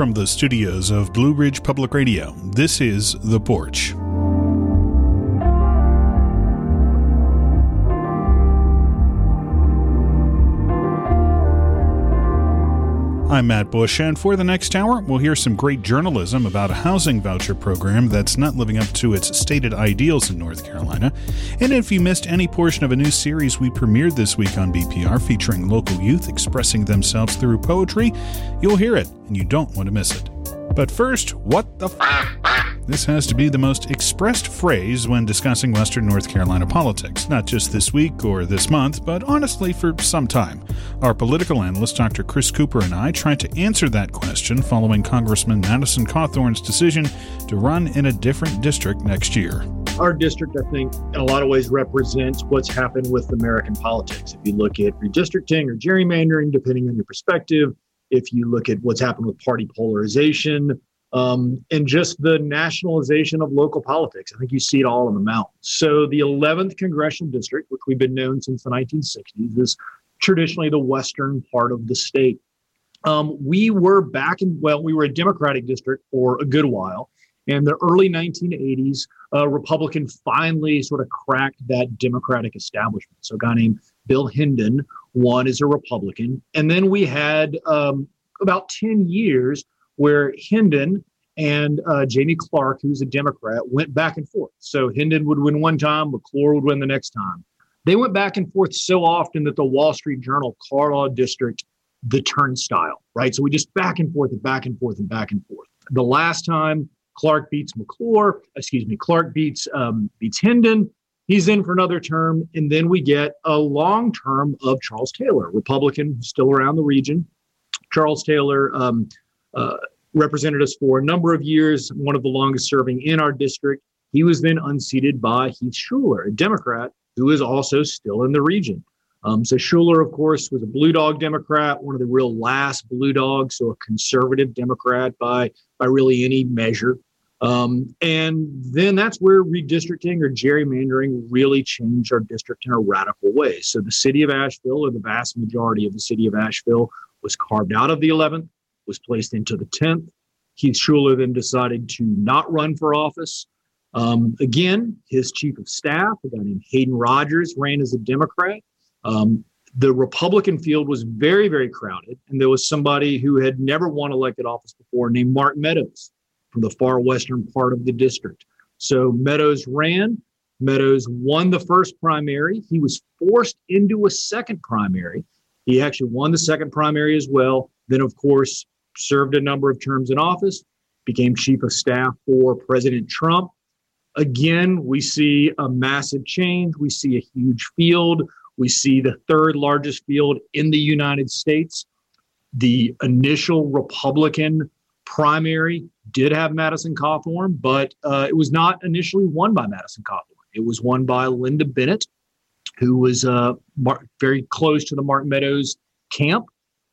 from the studios of Blue Ridge Public Radio, this is The Porch. I'm Matt Bush, and for the next hour, we'll hear some great journalism about a housing voucher program that's not living up to its stated ideals in North Carolina. And if you missed any portion of a new series we premiered this week on BPR featuring local youth expressing themselves through poetry, you'll hear it, and you don't want to miss it. But first, what the f? This has to be the most expressed phrase when discussing Western North Carolina politics, not just this week or this month, but honestly for some time. Our political analyst, Dr. Chris Cooper, and I tried to answer that question following Congressman Madison Cawthorn's decision to run in a different district next year. Our district, I think, in a lot of ways represents what's happened with American politics. If you look at redistricting or gerrymandering, depending on your perspective, if you look at what's happened with party polarization, um, and just the nationalization of local politics. I think you see it all in the mountains. So the 11th congressional district, which we've been known since the 1960s, is traditionally the western part of the state. Um, we were back in, well, we were a Democratic district for a good while. In the early 1980s, a Republican finally sort of cracked that Democratic establishment. So a guy named Bill Hendon won as a Republican. And then we had um, about 10 years where Hendon and uh, Jamie Clarke, who's a Democrat, went back and forth. So Hendon would win one time, McClure would win the next time. They went back and forth so often that the Wall Street Journal called district the turnstile, right? So we just back and forth and back and forth and back and forth. The last time Clarke beats McClure, excuse me, Clarke beats um, beats Hendon. He's in for another term, and then we get a long term of Charles Taylor, Republican, still around the region. Charles Taylor um, uh, represented us for a number of years, one of the longest serving in our district. He was then unseated by Heath Shuler, a Democrat who is also still in the region. Um, so Shuler, of course, was a blue dog Democrat, one of the real last blue dogs, so a conservative Democrat by by really any measure. Um, and then that's where redistricting or gerrymandering really changed our district in a radical way. So the city of Asheville, or the vast majority of the city of Asheville, was carved out of the 11th was placed into the 10th. Heath Shuler then decided to not run for office. Um, again, his chief of staff, a guy named Hayden Rogers, ran as a Democrat. Um, the Republican field was very, very crowded, and there was somebody who had never won elected office before named Mark Meadows from the far western part of the district. So Meadows ran. Meadows won the first primary. He was forced into a second primary. He actually won the second primary as well. Then, of course, served a number of terms in office, became chief of staff for President Trump. Again, we see a massive change. We see a huge field. We see the third largest field in the United States. The initial Republican primary did have Madison Cawthorn, but uh, it was not initially won by Madison Cawthorn. It was won by Linda Bennett, who was uh, mar- very close to the Mark Meadows camp.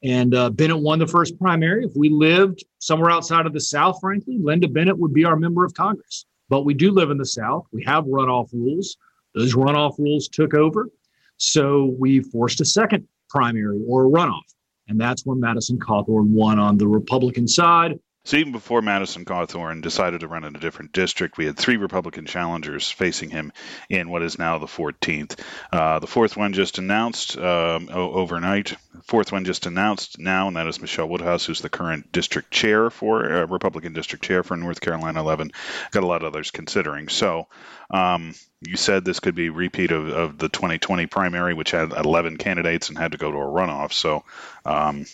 And uh, Bennett won the first primary. If we lived somewhere outside of the South, frankly, Linda Bennett would be our member of Congress. But we do live in the South. We have runoff rules. Those runoff rules took over. So we forced a second primary or a runoff. And that's when Madison Cawthorn won on the Republican side. So even before Madison Cawthorn decided to run in a different district, we had three Republican challengers facing him in what is now the 14th. Uh, the fourth one just announced um, overnight. Fourth one just announced now, and that is Michelle Woodhouse, who's the current district chair for uh, Republican district chair for North Carolina 11. Got a lot of others considering. So um, you said this could be repeat of, of the 2020 primary, which had 11 candidates and had to go to a runoff. So um,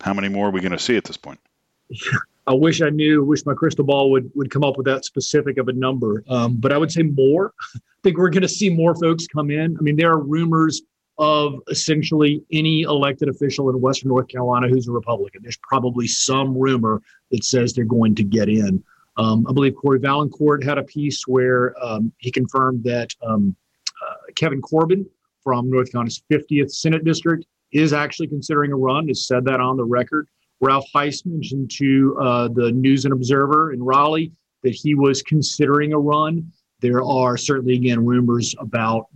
how many more are we going to see at this point? I wish I knew. Wish my crystal ball would would come up with that specific of a number. Um, but I would say more. I think we're going to see more folks come in. I mean, there are rumors of essentially any elected official in Western North Carolina who's a Republican. There's probably some rumor that says they're going to get in. Um, I believe Cory Vaillancourt had a piece where um, he confirmed that um, uh, Kevin Corbin from North Carolina's 50th Senate District is actually considering a run. Has said that on the record. Ralph Hise mentioned to uh, the News and Observer in Raleigh that he was considering a run. There are certainly, again, rumors about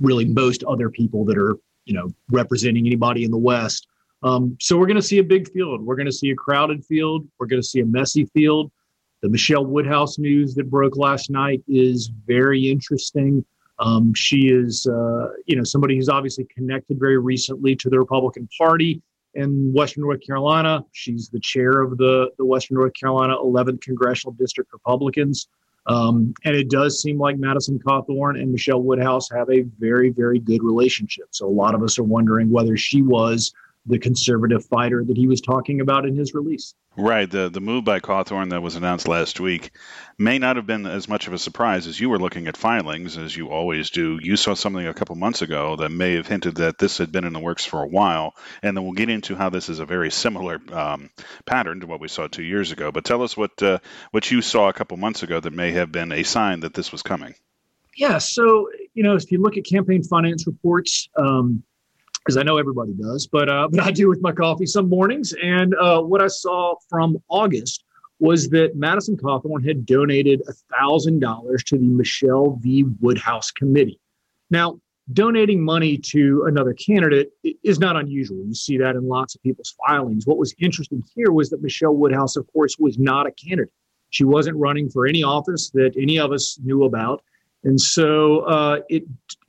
really most other people that are, you know, representing anybody in the West Um, so we're going to see a big field. We're going to see a crowded field. We're going to see a messy field. The Michelle Woodhouse news that broke last night is very interesting. Um, she is, uh, you know, somebody who's obviously connected very recently to the Republican Party in Western North Carolina. She's the chair of the, the Western North Carolina 11th Congressional District Republicans. Um, and it does seem like Madison Cawthorn and Michelle Woodhouse have a very, very good relationship. So a lot of us are wondering whether she was the conservative fighter that he was talking about in his release. Right. The the move by Cawthorn that was announced last week may not have been as much of a surprise as you were looking at filings, as you always do. You saw something a couple months ago that may have hinted that this had been in the works for a while, and then we'll get into how this is a very similar um, pattern to what we saw two years ago. But tell us what uh, what you saw a couple months ago that may have been a sign that this was coming. Yeah. So you know, if you look at campaign finance reports. Um, because I know everybody does, but uh, but I do with my coffee some mornings. And uh, what I saw from August was that Madison Cawthorn had donated thousand dollars to the Michelle V. Woodhouse Committee. Now, donating money to another candidate is not unusual. You see that in lots of people's filings. What was interesting here was that Michelle Woodhouse, of course, was not a candidate. She wasn't running for any office that any of us knew about. And so uh, it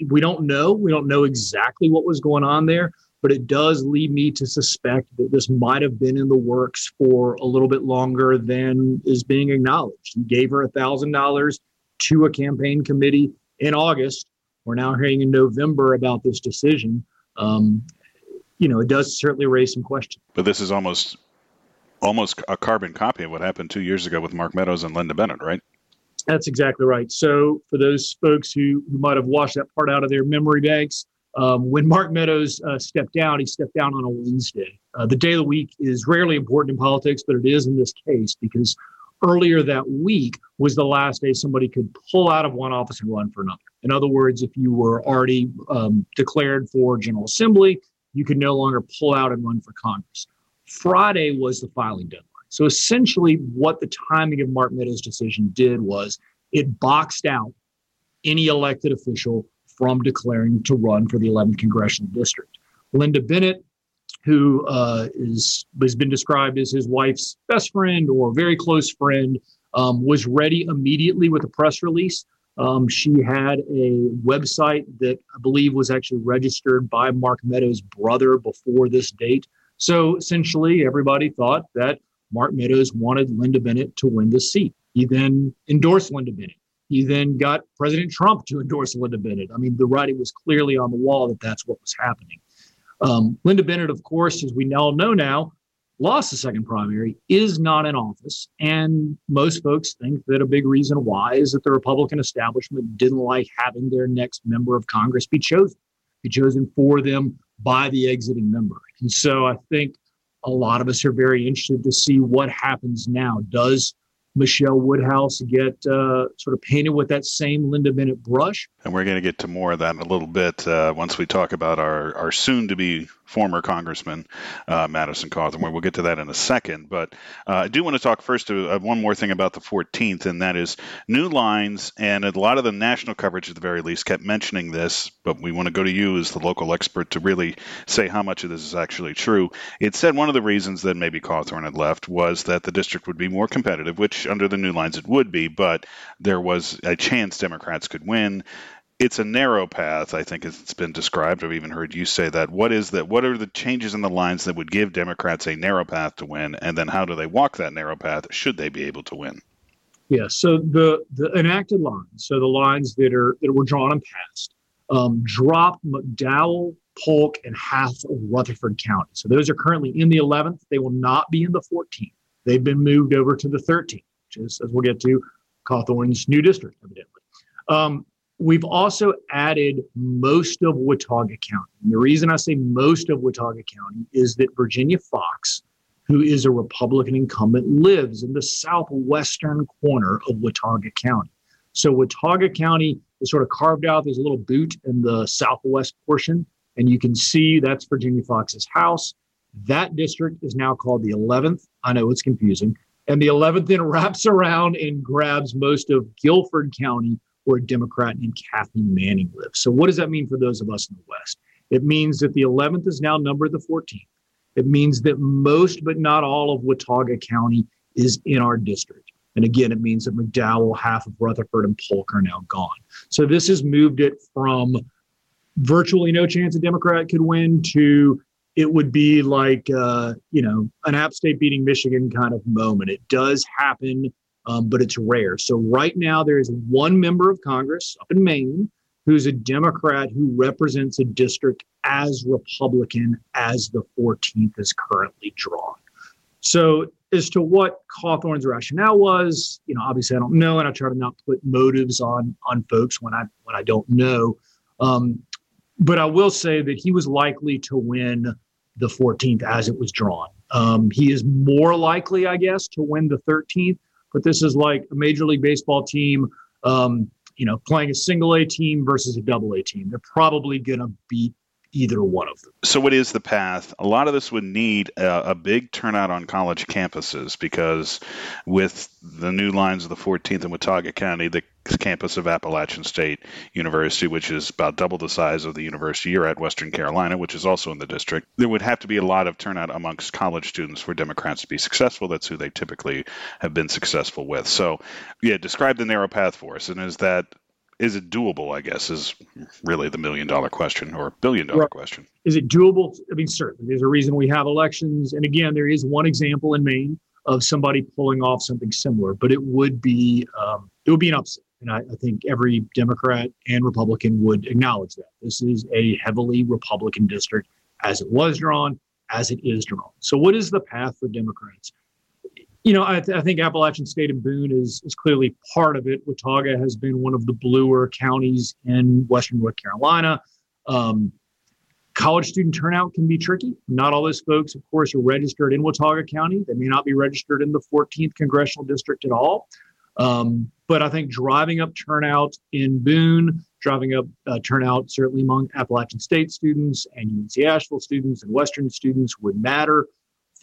we don't know. We don't know exactly what was going on there, but it does lead me to suspect that this might have been in the works for a little bit longer than is being acknowledged. He gave her a thousand dollars to a campaign committee in August. We're now hearing in November about this decision. Um, you know, it does certainly raise some questions. But this is almost almost a carbon copy of what happened two years ago with Mark Meadows and Linda Bennett, right? That's exactly right. So, for those folks who, who might have washed that part out of their memory banks, um, when Mark Meadows uh, stepped down, he stepped down on a Wednesday. Uh, the day of the week is rarely important in politics, but it is in this case because earlier that week was the last day somebody could pull out of one office and run for another. In other words, if you were already um, declared for General Assembly, you could no longer pull out and run for Congress. Friday was the filing deadline. So essentially, what the timing of Mark Meadows' decision did was it boxed out any elected official from declaring to run for the 11th congressional district. Linda Bennett, who uh, is, has been described as his wife's best friend or very close friend, um, was ready immediately with a press release. Um, she had a website that I believe was actually registered by Mark Meadows' brother before this date. So essentially, everybody thought that Mark Meadows wanted Linda Bennett to win the seat. He then endorsed Linda Bennett. He then got President Trump to endorse Linda Bennett. I mean, the writing was clearly on the wall that that's what was happening. Um, Linda Bennett, of course, as we all know now, lost the second primary, is not in office. And most folks think that a big reason why is that the Republican establishment didn't like having their next member of Congress be chosen, be chosen for them by the exiting member. And so I think a lot of us are very interested to see what happens now. Does Michelle Woodhouse get uh, sort of painted with that same Linda Bennett brush? And we're going to get to more of that in a little bit uh, once we talk about our, our soon to be former Congressman uh, Madison Cawthorn. We'll get to that in a second. But uh, I do want to talk first to, one more thing about the 14th, and that is new lines. And a lot of the national coverage, at the very least, kept mentioning this. But we want to go to you as the local expert to really say how much of this is actually true. It said one of the reasons that maybe Cawthorn had left was that the district would be more competitive, which under the new lines it would be, but there was a chance Democrats could win it's a narrow path. I think it's been described. I've even heard you say that. What is that? What are the changes in the lines that would give Democrats a narrow path to win, and then how do they walk that narrow path? Should they be able to win? Yeah. So the the enacted lines, so the lines that are that were drawn and passed, um, drop McDowell, Polk, and half of Rutherford County. So those are currently in the 11th. They will not be in the 14th. They've been moved over to the 13th, which is, as we'll get to, Cawthorn's new district, evidently. Um, We've also added most of Watauga County. And the reason I say most of Watauga County is that Virginia Foxx, who is a Republican incumbent, lives in the southwestern corner of Watauga County. So Watauga County is sort of carved out. There's a little boot in the southwest portion, and you can see that's Virginia Foxx's house. That district is now called the 11th. I know it's confusing. And the 11th then wraps around and grabs most of Guilford County, where a Democrat named Kathy Manning lives. So, what does that mean for those of us in the West? It means that the 11th is now numbered the 14th. It means that most, but not all, of Watauga County is in our district. And again, it means that McDowell, half of Rutherford, and Polk are now gone. So this has moved it from virtually no chance a Democrat could win to it would be like uh, you know an App State beating Michigan kind of moment. It does happen, um, but it's rare. So right now there is one member of Congress up in Maine who's a Democrat who represents a district as Republican as the 14th is currently drawn. So as to what Cawthorn's rationale was, you know, obviously I don't know, and I try to not put motives on on folks when I when I don't know. Um, but I will say that he was likely to win the 14th as it was drawn. Um, he is more likely, I guess, to win the 13th. But this is like a Major League Baseball team, um, you know, playing a single A team versus a double A team. They're probably going to beat either one of them. So, what is the path? A lot of this would need a, a, big turnout on college campuses because with the new lines of the 14th in Watauga County, the campus of Appalachian State University, which is about double the size of the university you're at, Western Carolina, which is also in the district, there would have to be a lot of turnout amongst college students for Democrats to be successful. That's who they typically have been successful with. So, yeah, describe the narrow path for us. And is that is it doable? I guess is really the million dollar question or billion dollar right. question. Is it doable? I mean, certainly. There's a reason we have elections, and again, there is one example in Maine of somebody pulling off something similar, but it would be um, it would be an upset, and I, I think every Democrat and Republican would acknowledge that this is a heavily Republican district as it was drawn, as it is drawn. So, what is the path for Democrats? You know, I, th- I, think Appalachian State and Boone is is clearly part of it. Watauga has been one of the bluer counties in Western North Carolina. Um, college student turnout can be tricky. Not all those folks, of course, are registered in Watauga County. They may not be registered in the 14th congressional district at all. Um, but I think driving up turnout in Boone, driving up uh, turnout certainly among Appalachian State students and UNC Asheville students and Western students would matter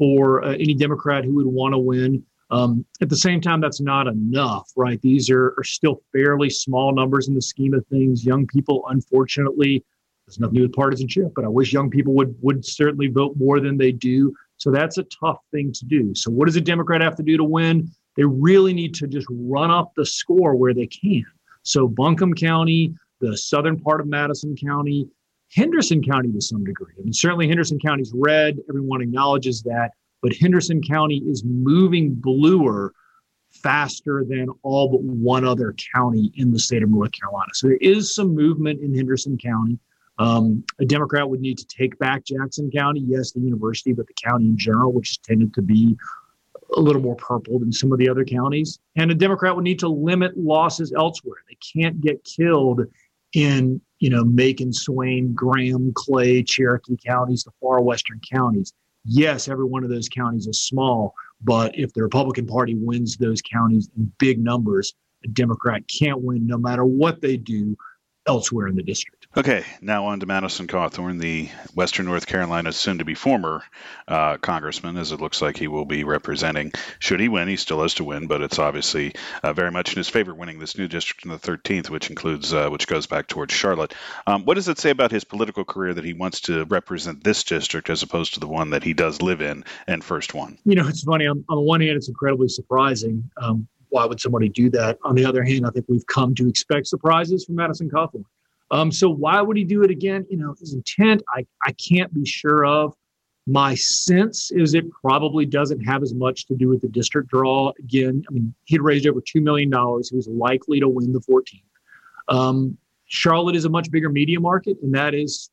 for uh, any Democrat who would want to win. Um, at the same time, that's not enough, right? These are, are still fairly small numbers in the scheme of things. Young people, unfortunately, there's nothing to do with partisanship, but I wish young people would would certainly vote more than they do. So that's a tough thing to do. So what does a Democrat have to do to win? They really need to just run up the score where they can. So Buncombe County, the southern part of Madison County, Henderson County to some degree. I mean, certainly Henderson County's red. Everyone acknowledges that. But Henderson County is moving bluer faster than all but one other county in the state of North Carolina. So there is some movement in Henderson County. Um, a Democrat would need to take back Jackson County, yes, the university, but the county in general, which has tended to be a little more purple than some of the other counties. And a Democrat would need to limit losses elsewhere. They can't get killed in you know Macon, Swain, Graham, Clay, Cherokee counties, the far western counties. Yes, every one of those counties is small, but if the Republican Party wins those counties in big numbers, a Democrat can't win no matter what they do elsewhere in the district. Okay, now on to Madison Cawthorn, the Western North Carolina soon to be former uh, congressman, as it looks like he will be representing. Should he win, he still has to win, but it's obviously uh, very much in his favor winning this new district in the 13th, which includes, uh, which goes back towards Charlotte. Um, what does it say about his political career that he wants to represent this district as opposed to the one that he does live in and first won? You know, it's funny. On, on the one hand, it's incredibly surprising. Um, why would somebody do that? On the other hand, I think we've come to expect surprises from Madison Cawthorn. Um, so why would he do it again? You know, his intent, I, I can't be sure of. My sense is it probably doesn't have as much to do with the district draw. Again, I mean, he'd raised over $2 million. He was likely to win the 14th. Um, Charlotte is a much bigger media market, and that is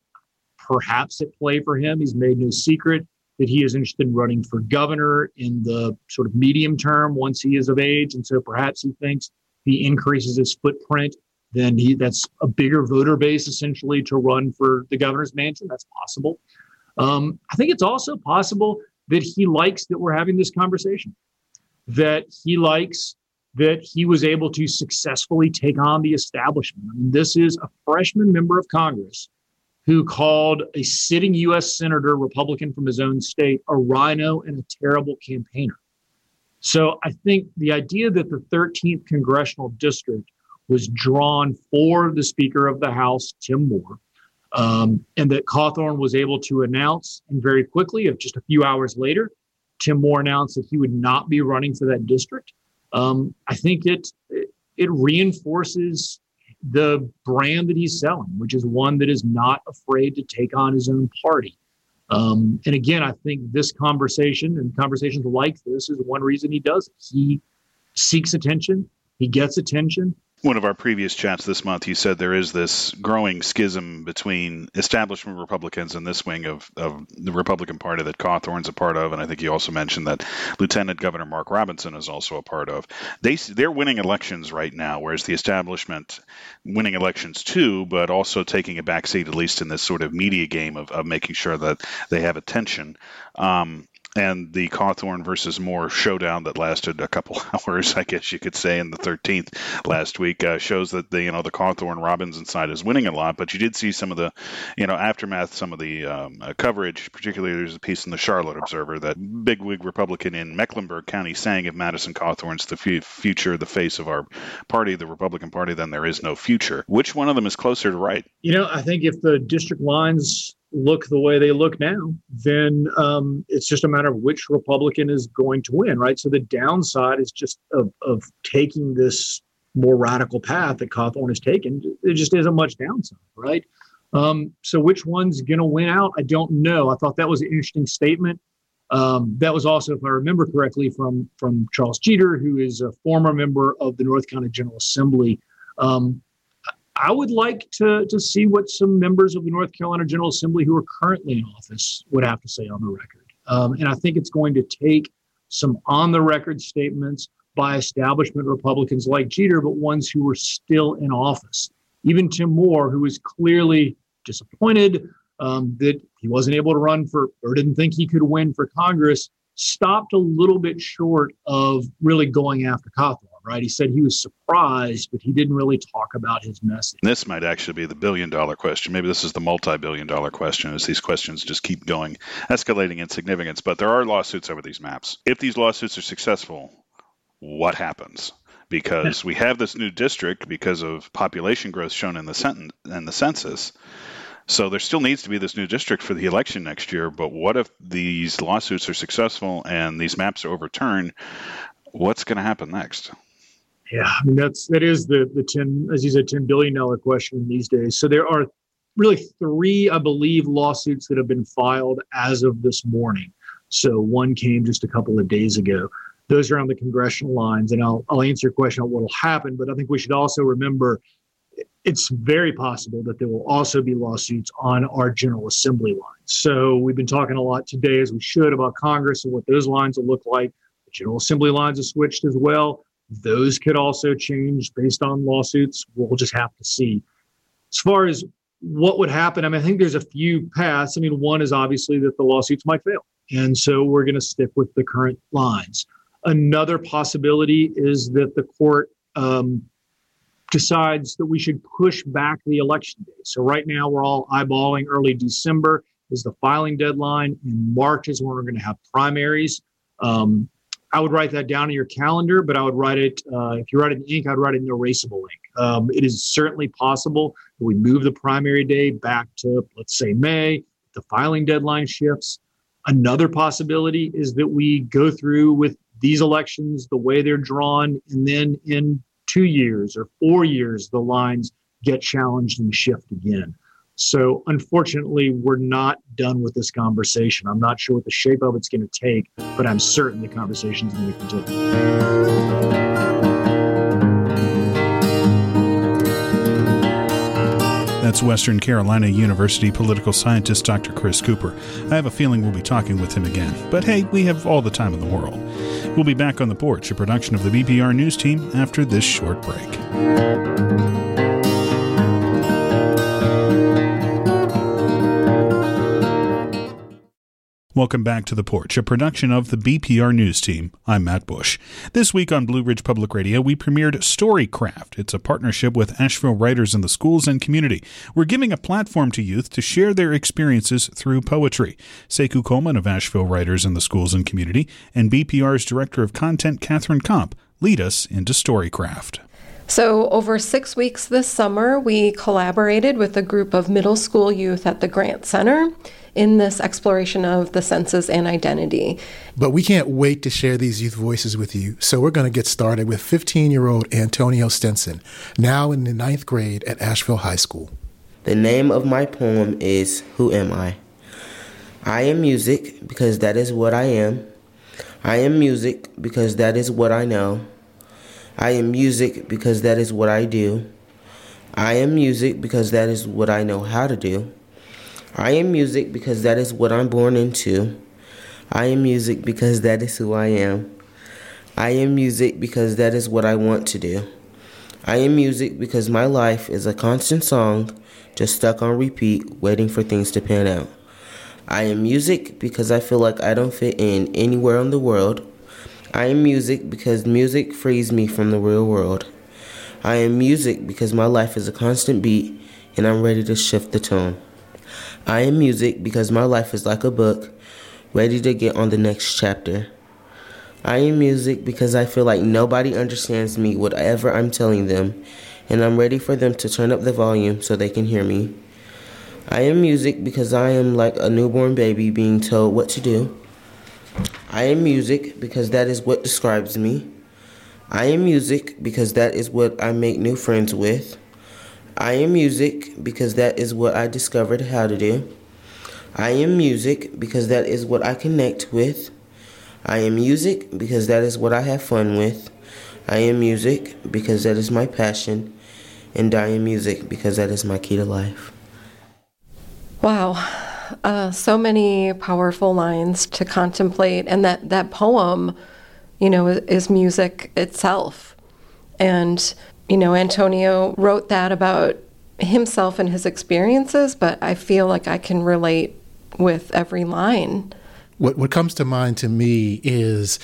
perhaps at play for him. He's made no secret that he is interested in running for governor in the sort of medium term once he is of age. And so perhaps he thinks he increases his footprint then he that's a bigger voter base essentially to run for the governor's mansion. That's possible. Um, I think it's also possible that he likes that we're having this conversation, that he likes that he was able to successfully take on the establishment. I mean, this is a freshman member of Congress who called a sitting U.S. Senator, Republican from his own state, a rhino and a terrible campaigner. So I think the idea that the 13th congressional district was drawn for the Speaker of the House, Tim Moore. Um, and that Cawthorn was able to announce, and very quickly, of just a few hours later, Tim Moore announced that he would not be running for that district. Um, I think it it reinforces the brand that he's selling, which is one that is not afraid to take on his own party. Um, and again, I think this conversation and conversations like this is one reason he does it. He seeks attention, he gets attention, one of our previous chats this month, you said there is this growing schism between establishment Republicans and this wing of, of the Republican Party that Cawthorn's a part of, and I think you also mentioned that Lieutenant Governor Mark Robinson is also a part of. They they're winning elections right now, whereas the establishment winning elections too, but also taking a backseat at least in this sort of media game of, of making sure that they have attention. Um, and the Cawthorn versus Moore showdown that lasted a couple hours, I guess you could say, in the 13th last week uh, shows that the you know the Cawthorn Robinson side is winning a lot. But you did see some of the you know aftermath, some of the um, uh, coverage. Particularly, there's a piece in the Charlotte Observer that bigwig Republican in Mecklenburg County saying if Madison Cawthorn's the f- future, the face of our party, the Republican Party, then there is no future. Which one of them is closer to right? You know, I think if the district lines look the way they look now, then um, it's just a matter of which Republican is going to win, right? So the downside is just of, of taking this more radical path that Cawthorn has taken. There just isn't much downside, right? Um, so which one's going to win out? I don't know. I thought that was an interesting statement. Um, that was also, if I remember correctly, from from Charles Jeter, who is a former member of the North County General Assembly. Um, I would like to, to see what some members of the North Carolina General Assembly who are currently in office would have to say on the record. Um, and I think it's going to take some on the record statements by establishment Republicans like Jeter, but ones who were still in office. Even Tim Moore, who was clearly disappointed um, that he wasn't able to run for or didn't think he could win for Congress, stopped a little bit short of really going after Cawthorn right? He said he was surprised, but he didn't really talk about his message. This might actually be the billion dollar question. Maybe this is the multi billion dollar question as these questions just keep going, escalating in significance. But there are lawsuits over these maps. If these lawsuits are successful, what happens? Because we have this new district because of population growth shown in the, in the census. So there still needs to be this new district for the election next year. But what if these lawsuits are successful and these maps are overturned? What's going to happen next? Yeah, I mean that's that is the the ten as you said ten billion dollar question these days. So there are really three, I believe, lawsuits that have been filed as of this morning. So one came just a couple of days ago. Those are on the congressional lines, and I'll I'll answer your question on what will happen. But I think we should also remember it's very possible that there will also be lawsuits on our General Assembly lines. So we've been talking a lot today, as we should, about Congress and what those lines will look like. The General Assembly lines have switched as well. Those could also change based on lawsuits. We'll just have to see. As far as what would happen, I mean, I think there's a few paths. I mean, one is obviously that the lawsuits might fail. And so we're going to stick with the current lines. Another possibility is that the court um, decides that we should push back the election day. So right now we're all eyeballing early December is the filing deadline. In March is when we're going to have primaries. Um, I would write that down in your calendar, but I would write it, uh, if you write it in ink, I'd write it in erasable ink. Um, it is certainly possible that we move the primary day back to, let's say, May, the filing deadline shifts. Another possibility is that we go through with these elections the way they're drawn, and then in two years or four years, the lines get challenged and shift again. So, unfortunately, we're not done with this conversation. I'm not sure what the shape of it's going to take, but I'm certain the conversation is going to continue. That's Western Carolina University political scientist Dr. Chris Cooper. I have a feeling we'll be talking with him again. But hey, we have all the time in the world. We'll be back on the porch, a production of the BPR News team, after this short break. Welcome back to The Porch, a production of the BPR News Team. I'm Matt Bush. This week on Blue Ridge Public Radio, we premiered Storycraft. It's a partnership with Asheville writers in the schools and community. We're giving a platform to youth to share their experiences through poetry. Sekou Coleman of Asheville Writers in the Schools and Community and BPR's Director of Content, Catherine Komp, lead us into Storycraft. So, over six weeks this summer, we collaborated with a group of middle school youth at the Grant Center in this exploration of the senses and identity. But we can't wait to share these youth voices with you. So, we're going to get started with 15 year old Antonio Stinson, now in the ninth grade at Asheville High School. The name of my poem is Who Am I? I am music because that is what I am. I am music because that is what I know. I am music because that is what I do. I am music because that is what I know how to do. I am music because that is what I'm born into. I am music because that is who I am. I am music because that is what I want to do. I am music because my life is a constant song just stuck on repeat, waiting for things to pan out. I am music because I feel like I don't fit in anywhere in the world. I am music because music frees me from the real world. I am music because my life is a constant beat and I'm ready to shift the tone. I am music because my life is like a book, ready to get on the next chapter. I am music because I feel like nobody understands me, whatever I'm telling them, and I'm ready for them to turn up the volume so they can hear me. I am music because I am like a newborn baby being told what to do. I am music because that is what describes me. I am music because that is what I make new friends with. I am music because that is what I discovered how to do. I am music because that is what I connect with. I am music because that is what I have fun with. I am music because that is my passion. And I am music because that is my key to life. Wow. Uh, so many powerful lines to contemplate. And that, that poem, you know, is, is music itself. And, you know, Antonio wrote that about himself and his experiences, but I feel like I can relate with every line. What what comes to mind to me is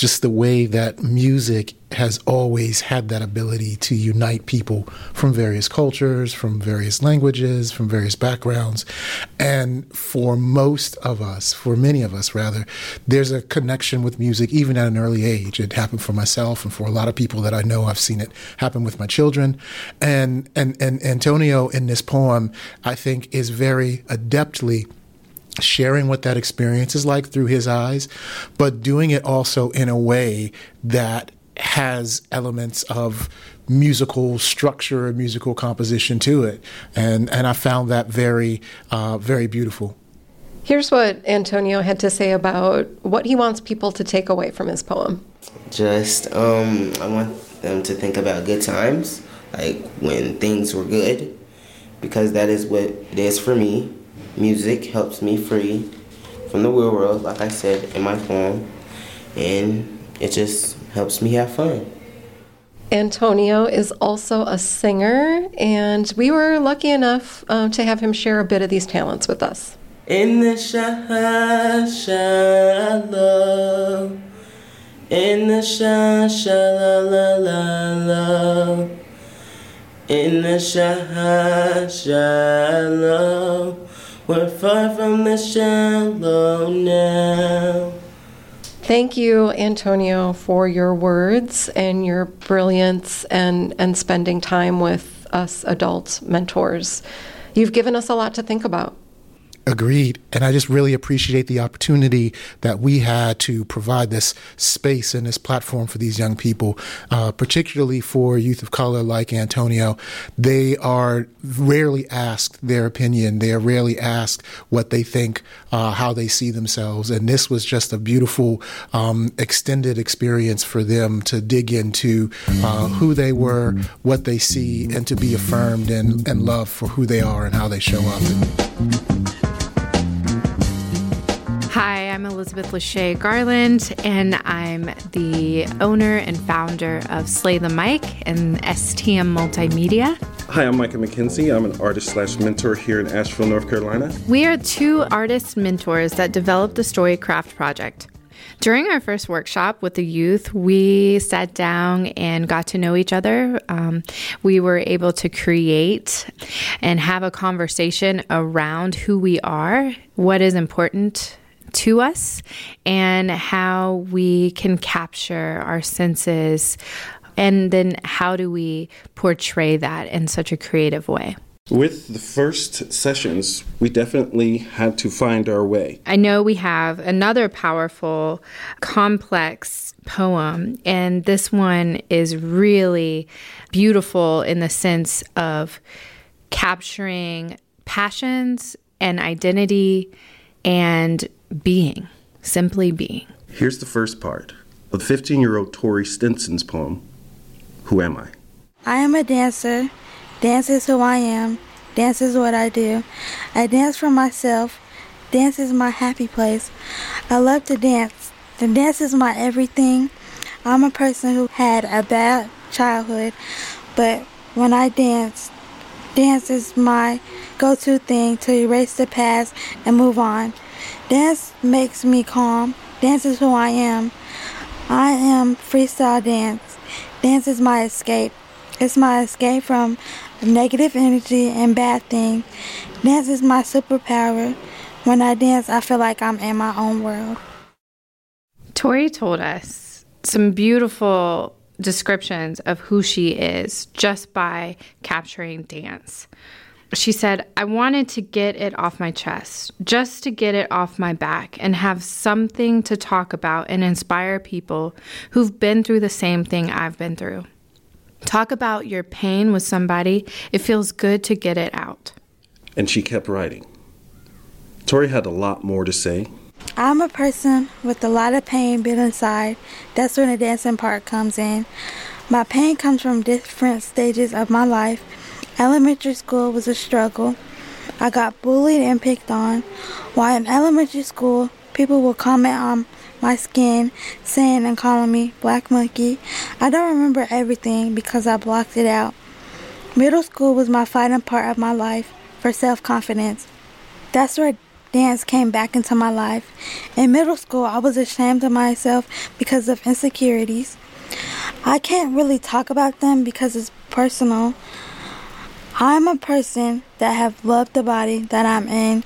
just the way that music has always had that ability to unite people from various cultures, from various languages, from various backgrounds. And for most of us, for many of us rather, there's a connection with music even at an early age. It happened for myself and for a lot of people that I know. I've seen it happen with my children. And and and Antonio in this poem, I think, is very adeptly sharing what that experience is like through his eyes, but doing it also in a way that has elements of musical structure and musical composition to it, and and I found that very uh, very beautiful. Here's what Antonio had to say about what he wants people to take away from his poem. Just um, I want them to think about good times, like when things were good, because that is what it is for me Music helps me free from the real world, like I said in my poem, and it just helps me have fun. Antonio is also a singer, and we were lucky enough uh, to have him share a bit of these talents with us. In the sha sha love, in the sha sha la la la la, in the sha sha love. We're far from the shallow now. Thank you, Antonio, for your words and your brilliance and, and spending time with us adult mentors. You've given us a lot to think about. Agreed. And I just really appreciate the opportunity that we had to provide this space and this platform for these young people, uh, particularly for youth of color like Antonio. They are rarely asked their opinion. They are rarely asked what they think, uh, how they see themselves. And this was just a beautiful, um, extended experience for them to dig into uh, who they were, what they see, and to be affirmed and, and loved for who they are and how they show up. Hi, I'm Elizabeth Lachey Garland, and I'm the owner and founder of Slay the Mic and STM Multimedia. Hi, I'm Micah McKenzie. I'm an artist slash mentor here in Asheville, North Carolina. We are two artist mentors that developed the Storycraft Project. During our first workshop with the youth, we sat down and got to know each other. Um, we were able to create and have a conversation around who we are, what is important to us and how we can capture our senses And then how do we portray that in such a creative way? With the first sessions, we definitely had to find our way. I know we have another powerful, complex poem, and this one is really beautiful in the sense of capturing passions and identity and being, simply being. Here's the first part of 15 year old Tori Stinson's poem, Who Am I? I am a dancer. Dance is who I am. Dance is what I do. I dance for myself. Dance is my happy place. I love to dance. The dance is my everything. I'm a person who had a bad childhood, but when I dance, dance is my go to thing to erase the past and move on. Dance makes me calm. Dance is who I am. I am freestyle dance. Dance is my escape. It's my escape from negative energy and bad things. Dance is my superpower. When I dance, I feel like I'm in my own world. Tori told us some beautiful descriptions of who she is just by capturing dance. She said, I wanted to get it off my chest, just to get it off my back and have something to talk about and inspire people who've been through the same thing I've been through. Talk about your pain with somebody, it feels good to get it out. And she kept writing. Tori had a lot more to say. I'm a person with a lot of pain built inside. That's when the dancing part comes in. My pain comes from different stages of my life. Elementary school was a struggle. I got bullied and picked on. While in elementary school, people would comment on my skin, saying and calling me Black Monkey. I don't remember everything because I blocked it out. Middle school was my fighting part of my life for self confidence. That's where dance came back into my life. In middle school, I was ashamed of myself because of insecurities. I can't really talk about them because it's personal. I'm a person that have loved the body that I'm in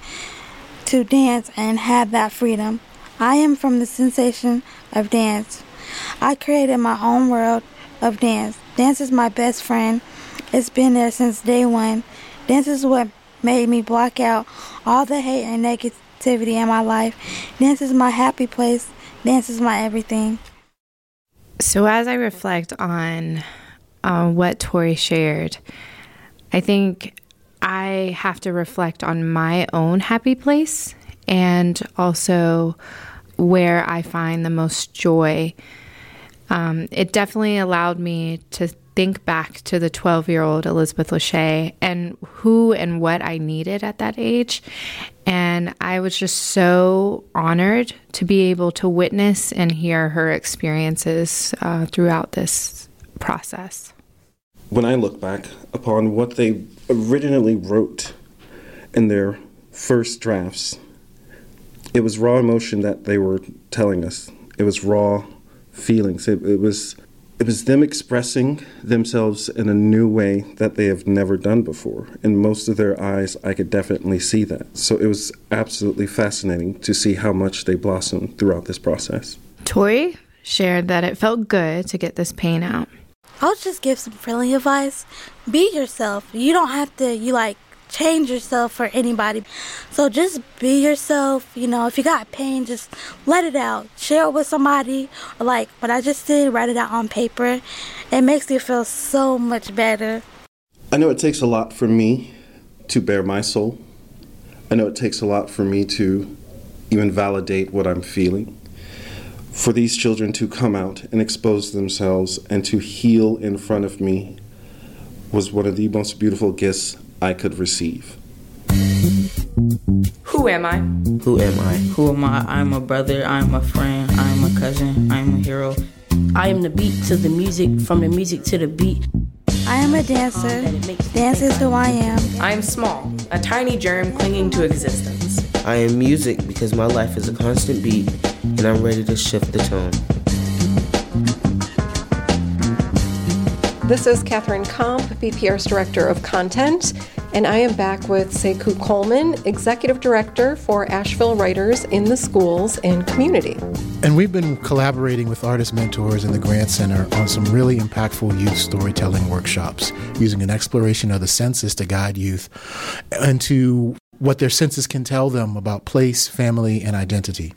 to dance and have that freedom. I am from the sensation of dance. I created my own world of dance. Dance is my best friend. It's been there since day one. Dance is what made me block out all the hate and negativity in my life. Dance is my happy place. Dance is my everything. So, as I reflect on uh, what Tori shared, I think I have to reflect on my own happy place and also where I find the most joy. Um, it definitely allowed me to think back to the 12 year old Elizabeth Lachey and who and what I needed at that age. And I was just so honored to be able to witness and hear her experiences uh, throughout this process. When I look back upon what they originally wrote in their first drafts, it was raw emotion that they were telling us. It was raw feelings. It, it was it was them expressing themselves in a new way that they have never done before. In most of their eyes, I could definitely see that. So it was absolutely fascinating to see how much they blossomed throughout this process. Tori shared that it felt good to get this pain out. I'll just give some friendly advice. Be yourself. You don't have to, you like, change yourself for anybody. So just be yourself. You know, if you got pain, just let it out. Share it with somebody. Like what I just did, write it out on paper. It makes you feel so much better. I know it takes a lot for me to bare my soul. I know it takes a lot for me to even validate what I'm feeling. For these children to come out and expose themselves and to heal in front of me was one of the most beautiful gifts I could receive. Who am I? Who am I? Who am I? I'm a brother, I'm a friend, I'm a cousin, I'm a hero. I am the beat to the music, from the music to the beat. I am a dancer. Dance is who I am. I am small, a tiny germ clinging to existence. I am music because my life is a constant beat and I'm ready to shift the tone. This is Catherine Komp, BPR's Director of Content, and I am back with Sekou Coleman, Executive Director for Asheville Writers in the Schools and Community. And we've been collaborating with artist mentors in the Grant Center on some really impactful youth storytelling workshops using an exploration of the senses to guide youth into what their senses can tell them about place, family, and identity.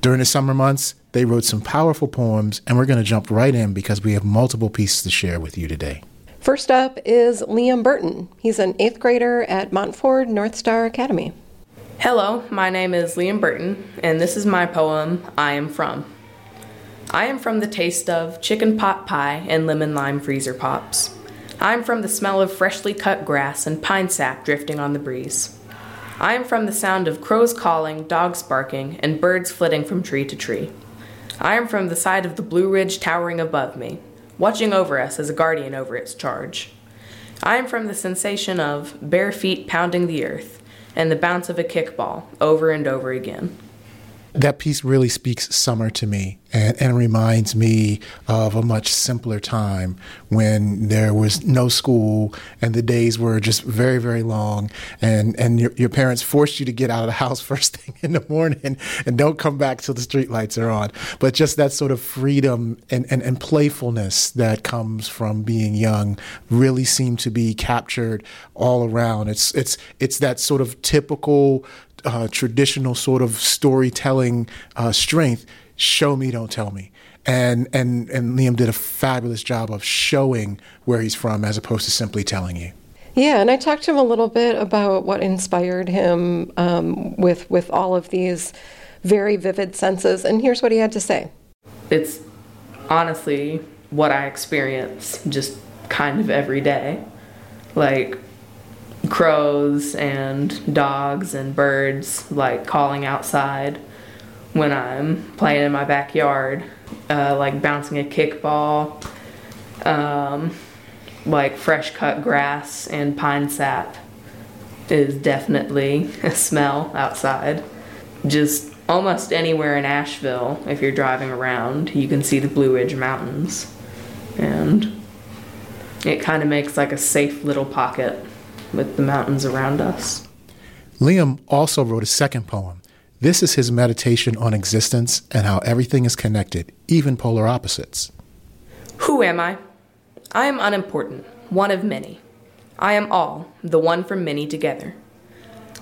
During the summer months, they wrote some powerful poems, and we're going to jump right in because we have multiple pieces to share with you today. First up is Liam Burton. He's an eighth grader at Montford North Star Academy. Hello, my name is Liam Burton, and this is my poem, I Am From. I am from the taste of chicken pot pie and lemon lime freezer pops. I am from the smell of freshly cut grass and pine sap drifting on the breeze. I am from the sound of crows calling, dogs barking, and birds flitting from tree to tree. I am from the side of the Blue Ridge towering above me, watching over us as a guardian over its charge. I am from the sensation of bare feet pounding the earth and the bounce of a kickball over and over again. That piece really speaks summer to me and, and reminds me of a much simpler time when there was no school and the days were just very, very long and, and your, your parents forced you to get out of the house first thing in the morning and don't come back till the streetlights are on. But just that sort of freedom and, and, and playfulness that comes from being young really seemed to be captured all around. It's, it's, it's that sort of typical uh, traditional sort of storytelling uh, strength. Show me, don't tell me. And and and Liam did a fabulous job of showing where he's from, as opposed to simply telling you. Yeah, and I talked to him a little bit about what inspired him um, with with all of these very vivid senses, and here's what he had to say. It's honestly what I experience just kind of every day. Like crows and dogs and birds like calling outside when I'm playing in my backyard, uh, like bouncing a kickball, um, like fresh cut grass and pine sap is definitely a smell outside. Just almost anywhere in Asheville, if you're driving around, you can see the Blue Ridge Mountains. And it kind of makes like a safe little pocket with the mountains around us. Liam also wrote a second poem. This is his meditation on existence and how everything is connected, even polar opposites. Who am I? I am unimportant, one of many. I am all, the one from many together.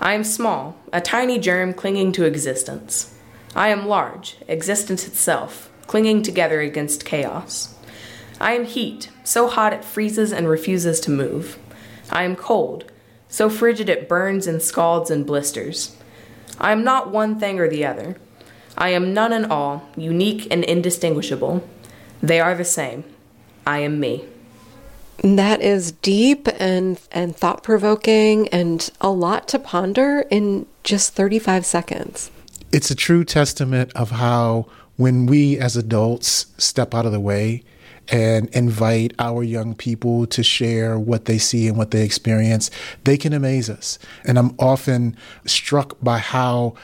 I am small, a tiny germ clinging to existence. I am large, existence itself, clinging together against chaos. I am heat, so hot it freezes and refuses to move. I am cold, so frigid it burns and scalds and blisters. I am not one thing or the other. I am none and all, unique and indistinguishable. They are the same. I am me. That is deep and, and thought provoking and a lot to ponder in just 35 seconds. It's a true testament of how, when we as adults step out of the way and invite our young people to share what they see and what they experience, they can amaze us. And I'm often struck by how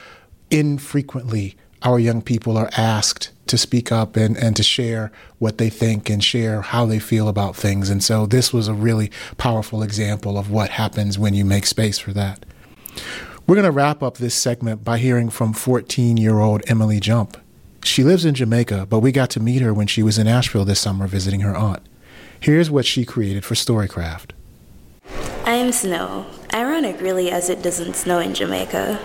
infrequently our young people are asked to speak up and, and to share what they think and share how they feel about things. And so this was a really powerful example of what happens when you make space for that. We're going to wrap up this segment by hearing from 14 year old Emily Jump. She lives in Jamaica, but we got to meet her when she was in Asheville this summer visiting her aunt. Here's what she created for Storycraft. I am Snow. Ironic, really, as it doesn't snow in Jamaica.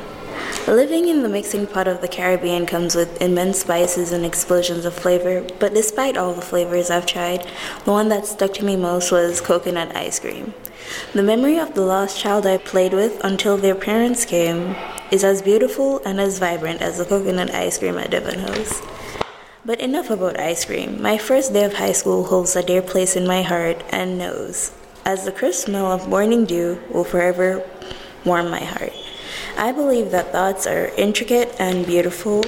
Living in the mixing pot of the Caribbean comes with immense spices and explosions of flavor, but despite all the flavors I've tried, the one that stuck to me most was coconut ice cream. The memory of the lost child I played with until their parents came is as beautiful and as vibrant as the coconut ice cream at Devon House. But enough about ice cream. My first day of high school holds a dear place in my heart and nose, as the crisp smell of morning dew will forever warm my heart. I believe that thoughts are intricate and beautiful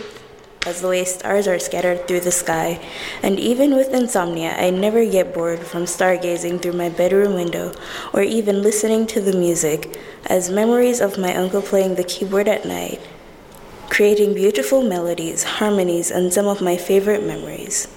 as the way stars are scattered through the sky, and even with insomnia, I never get bored from stargazing through my bedroom window or even listening to the music, as memories of my uncle playing the keyboard at night, creating beautiful melodies, harmonies, and some of my favorite memories.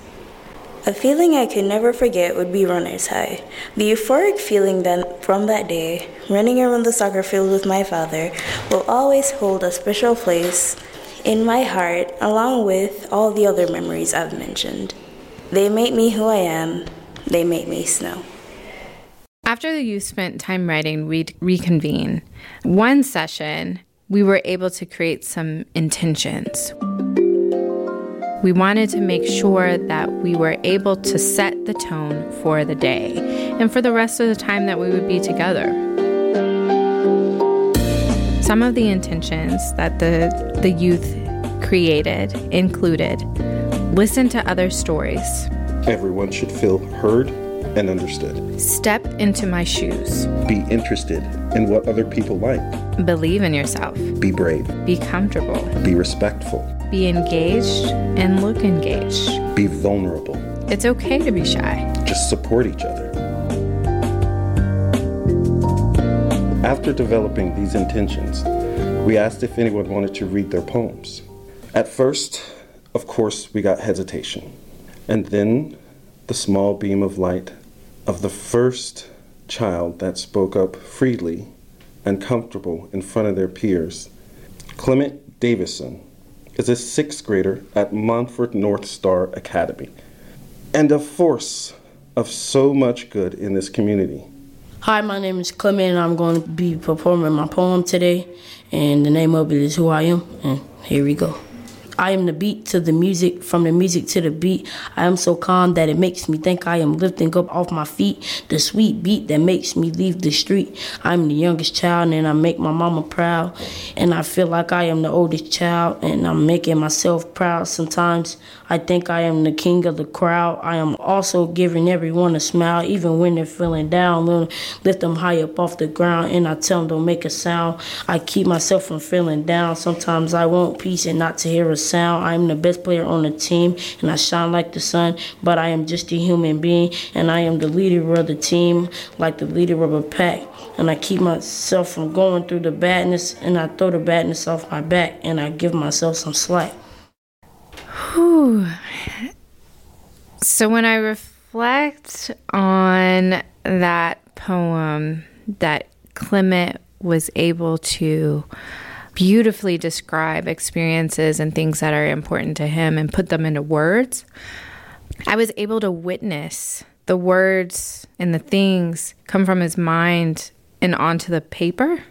A feeling I could never forget would be runner's high. The euphoric feeling then from that day, running around the soccer field with my father, will always hold a special place in my heart, along with all the other memories I've mentioned. They make me who I am, they make me snow. After the youth spent time writing, we'd reconvene. One session, we were able to create some intentions. We wanted to make sure that we were able to set the tone for the day and for the rest of the time that we would be together. Some of the intentions that the, the youth created included listen to other stories, Everyone should feel heard and understood. step into my shoes, Be interested in what other people like. believe in yourself, Be brave. be comfortable, Be respectful. be engaged, and look engaged. Be vulnerable. It's okay to be shy. Just support each other. After developing these intentions, we asked if anyone wanted to read their poems. At first, of course, we got hesitation. And then the small beam of light of the first child that spoke up freely and comfortable in front of their peers. Clement Davison is a sixth grader at Montford North Star Academy and a force of so much good in this community. Hi, my name is Clement, and I'm going to be performing my poem today. And the name of it is Who I Am. And here we go. I am the beat to the music, from the music to the beat. I am so calm that it makes me think I am lifting up off my feet. The sweet beat that makes me leave the street. I'm the youngest child and I make my mama proud. And I feel like I am the oldest child and I'm making myself proud. Sometimes I think I am the king of the crowd. I am also giving everyone a smile, even when they're feeling down. Lift them high up off the ground and I tell them don't make a sound. I keep myself from feeling down. Sometimes I want peace and not to hear a sound. I am the best player on the team and I shine like the sun, but I am just a human being and I am the leader of the team, like the leader of a pack. And I keep myself from going through the badness and I throw the badness off my back and I give myself some slack. Whew. So when I reflect on that poem that Clement was able to beautifully describe experiences and things that are important to him and put them into words, I was able to witness the words and the things come from his mind and onto the paper.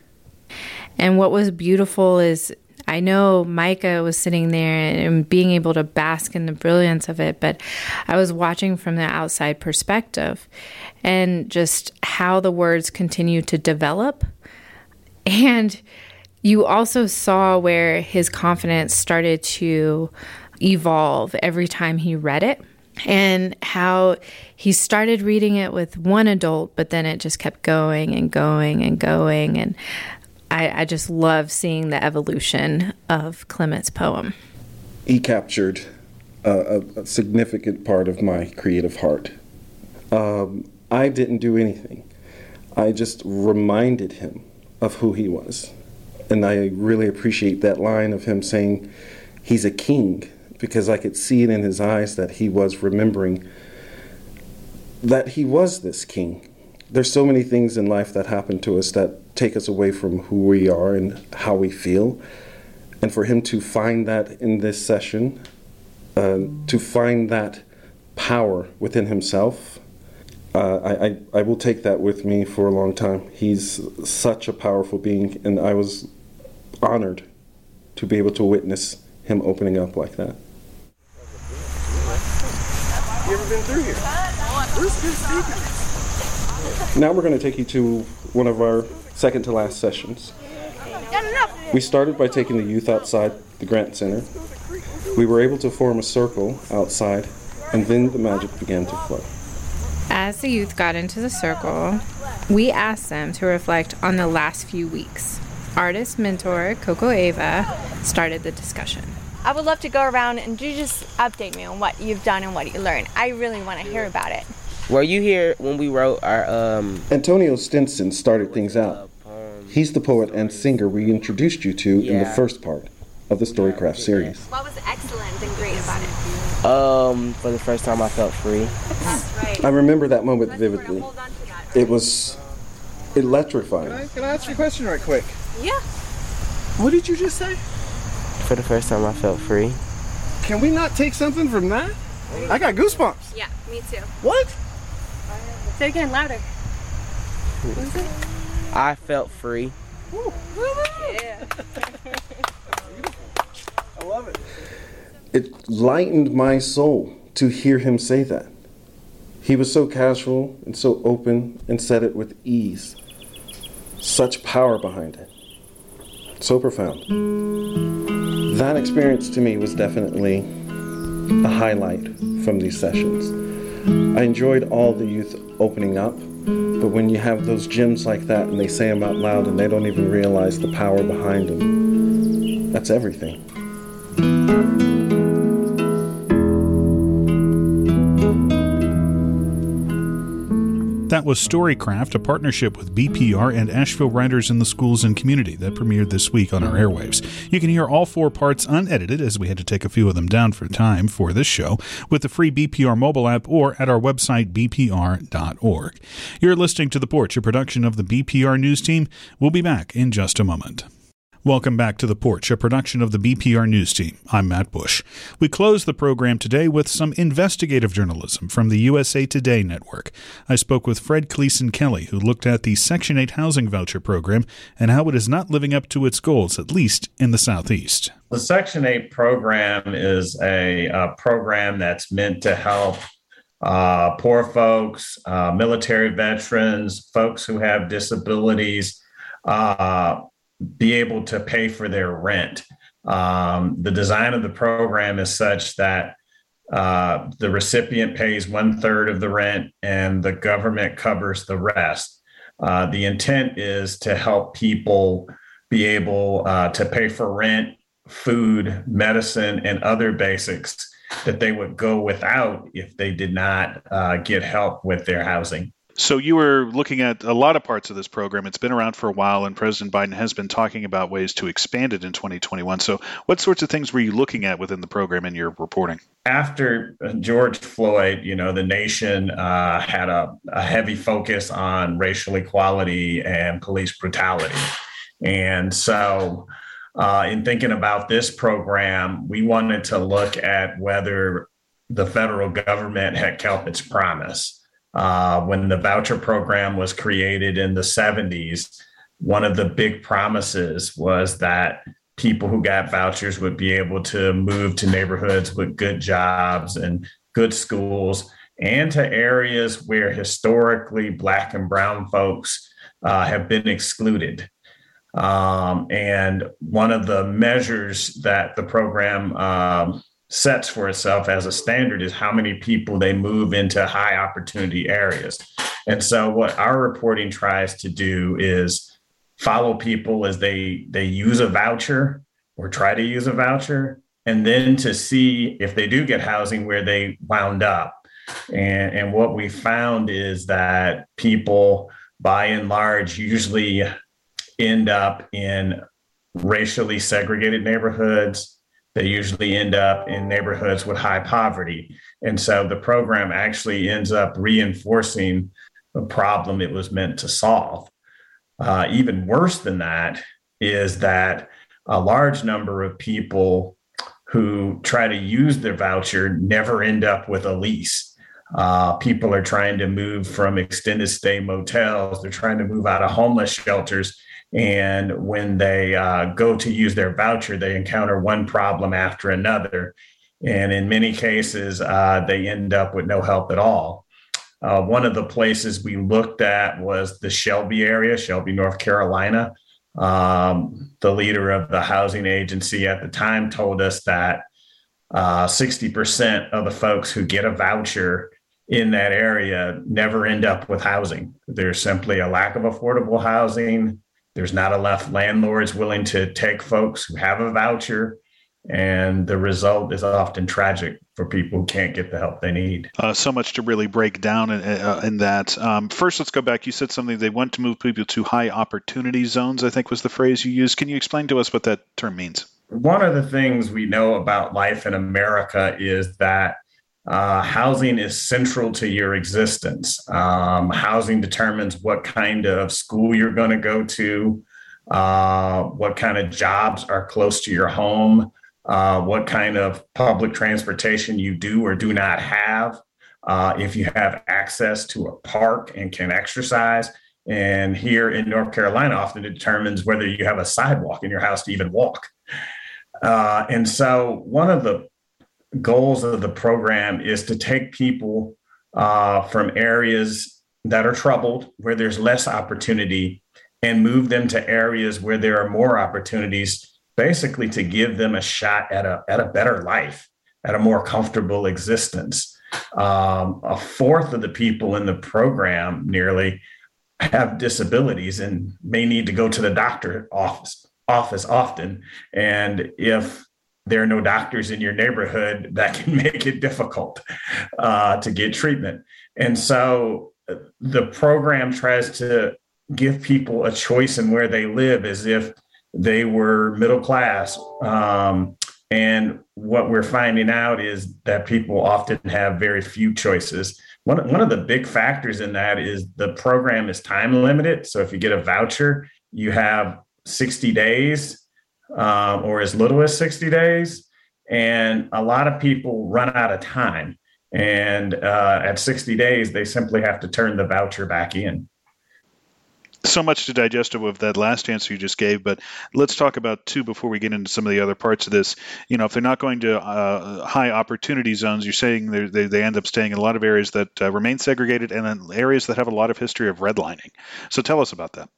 And what was beautiful is I know Micah was sitting there and being able to bask in the brilliance of it, but I was watching from the outside perspective and just how the words continue to develop. And you also saw where his confidence started to evolve every time he read it and how he started reading it with one adult, but then it just kept going and going and going. And I, I just love seeing the evolution of Clement's poem. He captured a, a, significant part of my creative heart. Um, I didn't do anything. I just reminded him of who he was. And I really appreciate that line of him saying he's a king because I could see it in his eyes that he was remembering that he was this king. There's so many things in life that happen to us that take us away from who we are and how we feel. And for him to find that in this session, uh, to find that power within himself, uh, I, I, I will take that with me for a long time. He's such a powerful being, and I was honored to be able to witness him opening up like that. You ever been through here? Now we're going to take you to one of our second to last sessions. We started by taking the youth outside the Grant Center. We were able to form a circle outside, and then the magic began to flow. As the youth got into the circle, we asked them to reflect on the last few weeks. Artist mentor Coco Ava started the discussion. I would love to go around and you just update me on what you've done and what you learned. I really want to hear about it. Were you here when we wrote our um Antonio Stinson started things out. He's the poet and singer we introduced you to in the first part. of the Storycraft series. What was excellent and great about it? Um, for the first time, I felt free. I remember that moment vividly. It was electrifying. Can I, can I ask you a question right quick? Yeah. What did you just say? For the first time, I felt free. Can we not take something from that? I got goosebumps. Yeah, me too. What? Say it again, louder. What was it? I felt free. Yeah. I love it. It lightened my soul to hear him say that. He was so casual and so open and said it with ease. Such power behind it. So profound. That experience to me was definitely a highlight from these sessions. I enjoyed all the youth opening up, but when you have those gems like that and they say them out loud and they don't even realize the power behind them, that's everything. That was Storycraft, a partnership with BPR and Asheville Writers in the Schools and Community that premiered this week on our airwaves. You can hear all four parts unedited, as we had to take a few of them down for time for this show, with the free BPR mobile app or at our website, bpr.org. You're listening to The Porch, a production of the BPR News Team. We'll be back in just a moment. Welcome back to The Porch, a production of the BPR News Team. I'm Matt Bush. We close the program today with some investigative journalism from the USA Today network. I spoke with Fred Clasen-Kelly, who looked at the Section 8 housing voucher program and how it is not living up to its goals, at least in the Southeast. The Section 8 program is a, a program that's meant to help uh, poor folks, uh, military veterans, folks who have disabilities. Uh, be able to pay for their rent. Um, the design of the program is such that uh, the recipient pays one third of the rent and the government covers the rest. Uh, the intent is to help people be able uh, to pay for rent, food, medicine, and other basics that they would go without if they did not uh, get help with their housing. So you were looking at a lot of parts of this program. It's been around for a while, and President Biden has been talking about ways to expand it in 2021. So, what sorts of things were you looking at within the program in your reporting? After George Floyd, you know, the nation uh, had a, a heavy focus on racial equality and police brutality, and so. Uh, in thinking about this program, we wanted to look at whether the federal government had kept its promise. Uh, when the voucher program was created in the 70s, one of the big promises was that people who got vouchers would be able to move to neighborhoods with good jobs and good schools and to areas where historically Black and Brown folks uh, have been excluded. Um, and one of the measures that the program um, sets for itself as a standard is how many people they move into high opportunity areas. And so what our reporting tries to do is follow people as they they use a voucher or try to use a voucher and then to see if they do get housing where they wound up. And, and what we found is that people by and large usually end up in racially segregated neighborhoods they usually end up in neighborhoods with high poverty. And so the program actually ends up reinforcing the problem it was meant to solve. Uh, even worse than that is that a large number of people who try to use their voucher never end up with a lease. Uh, people are trying to move from extended stay motels, they're trying to move out of homeless shelters and when they uh, go to use their voucher, they encounter one problem after another. And in many cases, uh, they end up with no help at all. Uh, one of the places we looked at was the Shelby area, Shelby, North Carolina. Um, the leader of the housing agency at the time told us that uh, 60% of the folks who get a voucher in that area never end up with housing. There's simply a lack of affordable housing. There's not enough landlords willing to take folks who have a voucher. And the result is often tragic for people who can't get the help they need. Uh, so much to really break down in, uh, in that. Um, first, let's go back. You said something they want to move people to high opportunity zones, I think was the phrase you used. Can you explain to us what that term means? one of the things we know about life in America is that uh, housing is central to your existence. Um, housing determines what kind of school you're going to go to, uh, what kind of jobs are close to your home, uh, what kind of public transportation you do or do not have, uh, if you have access to a park and can exercise. And here in North Carolina, often it determines whether you have a sidewalk in your house to even walk. Uh, and so, one of the goals of the program is to take people uh, from areas that are troubled, where there's less opportunity, and move them to areas where there are more opportunities, basically to give them a shot at a, at a better life, at a more comfortable existence. Um, a fourth of the people in the program nearly have disabilities and may need to go to the doctor office office often and if there are no doctors in your neighborhood that can make it difficult uh, to get treatment. And so uh, the program tries to give people a choice in where they live as if they were middle class. Um, and what we're finding out is that people often have very few choices. One, one of the big factors in that is the program is time limited. So if you get a voucher, you have 60 days um, or as little as 60 days. And a lot of people run out of time. And uh, at 60 days, they simply have to turn the voucher back in so much to digest of that last answer you just gave, but let's talk about two before we get into some of the other parts of this. You know, if they're not going to uh, high opportunity zones, you're saying they, they end up staying in a lot of areas that uh, remain segregated and then areas that have a lot of history of redlining. So tell us about that.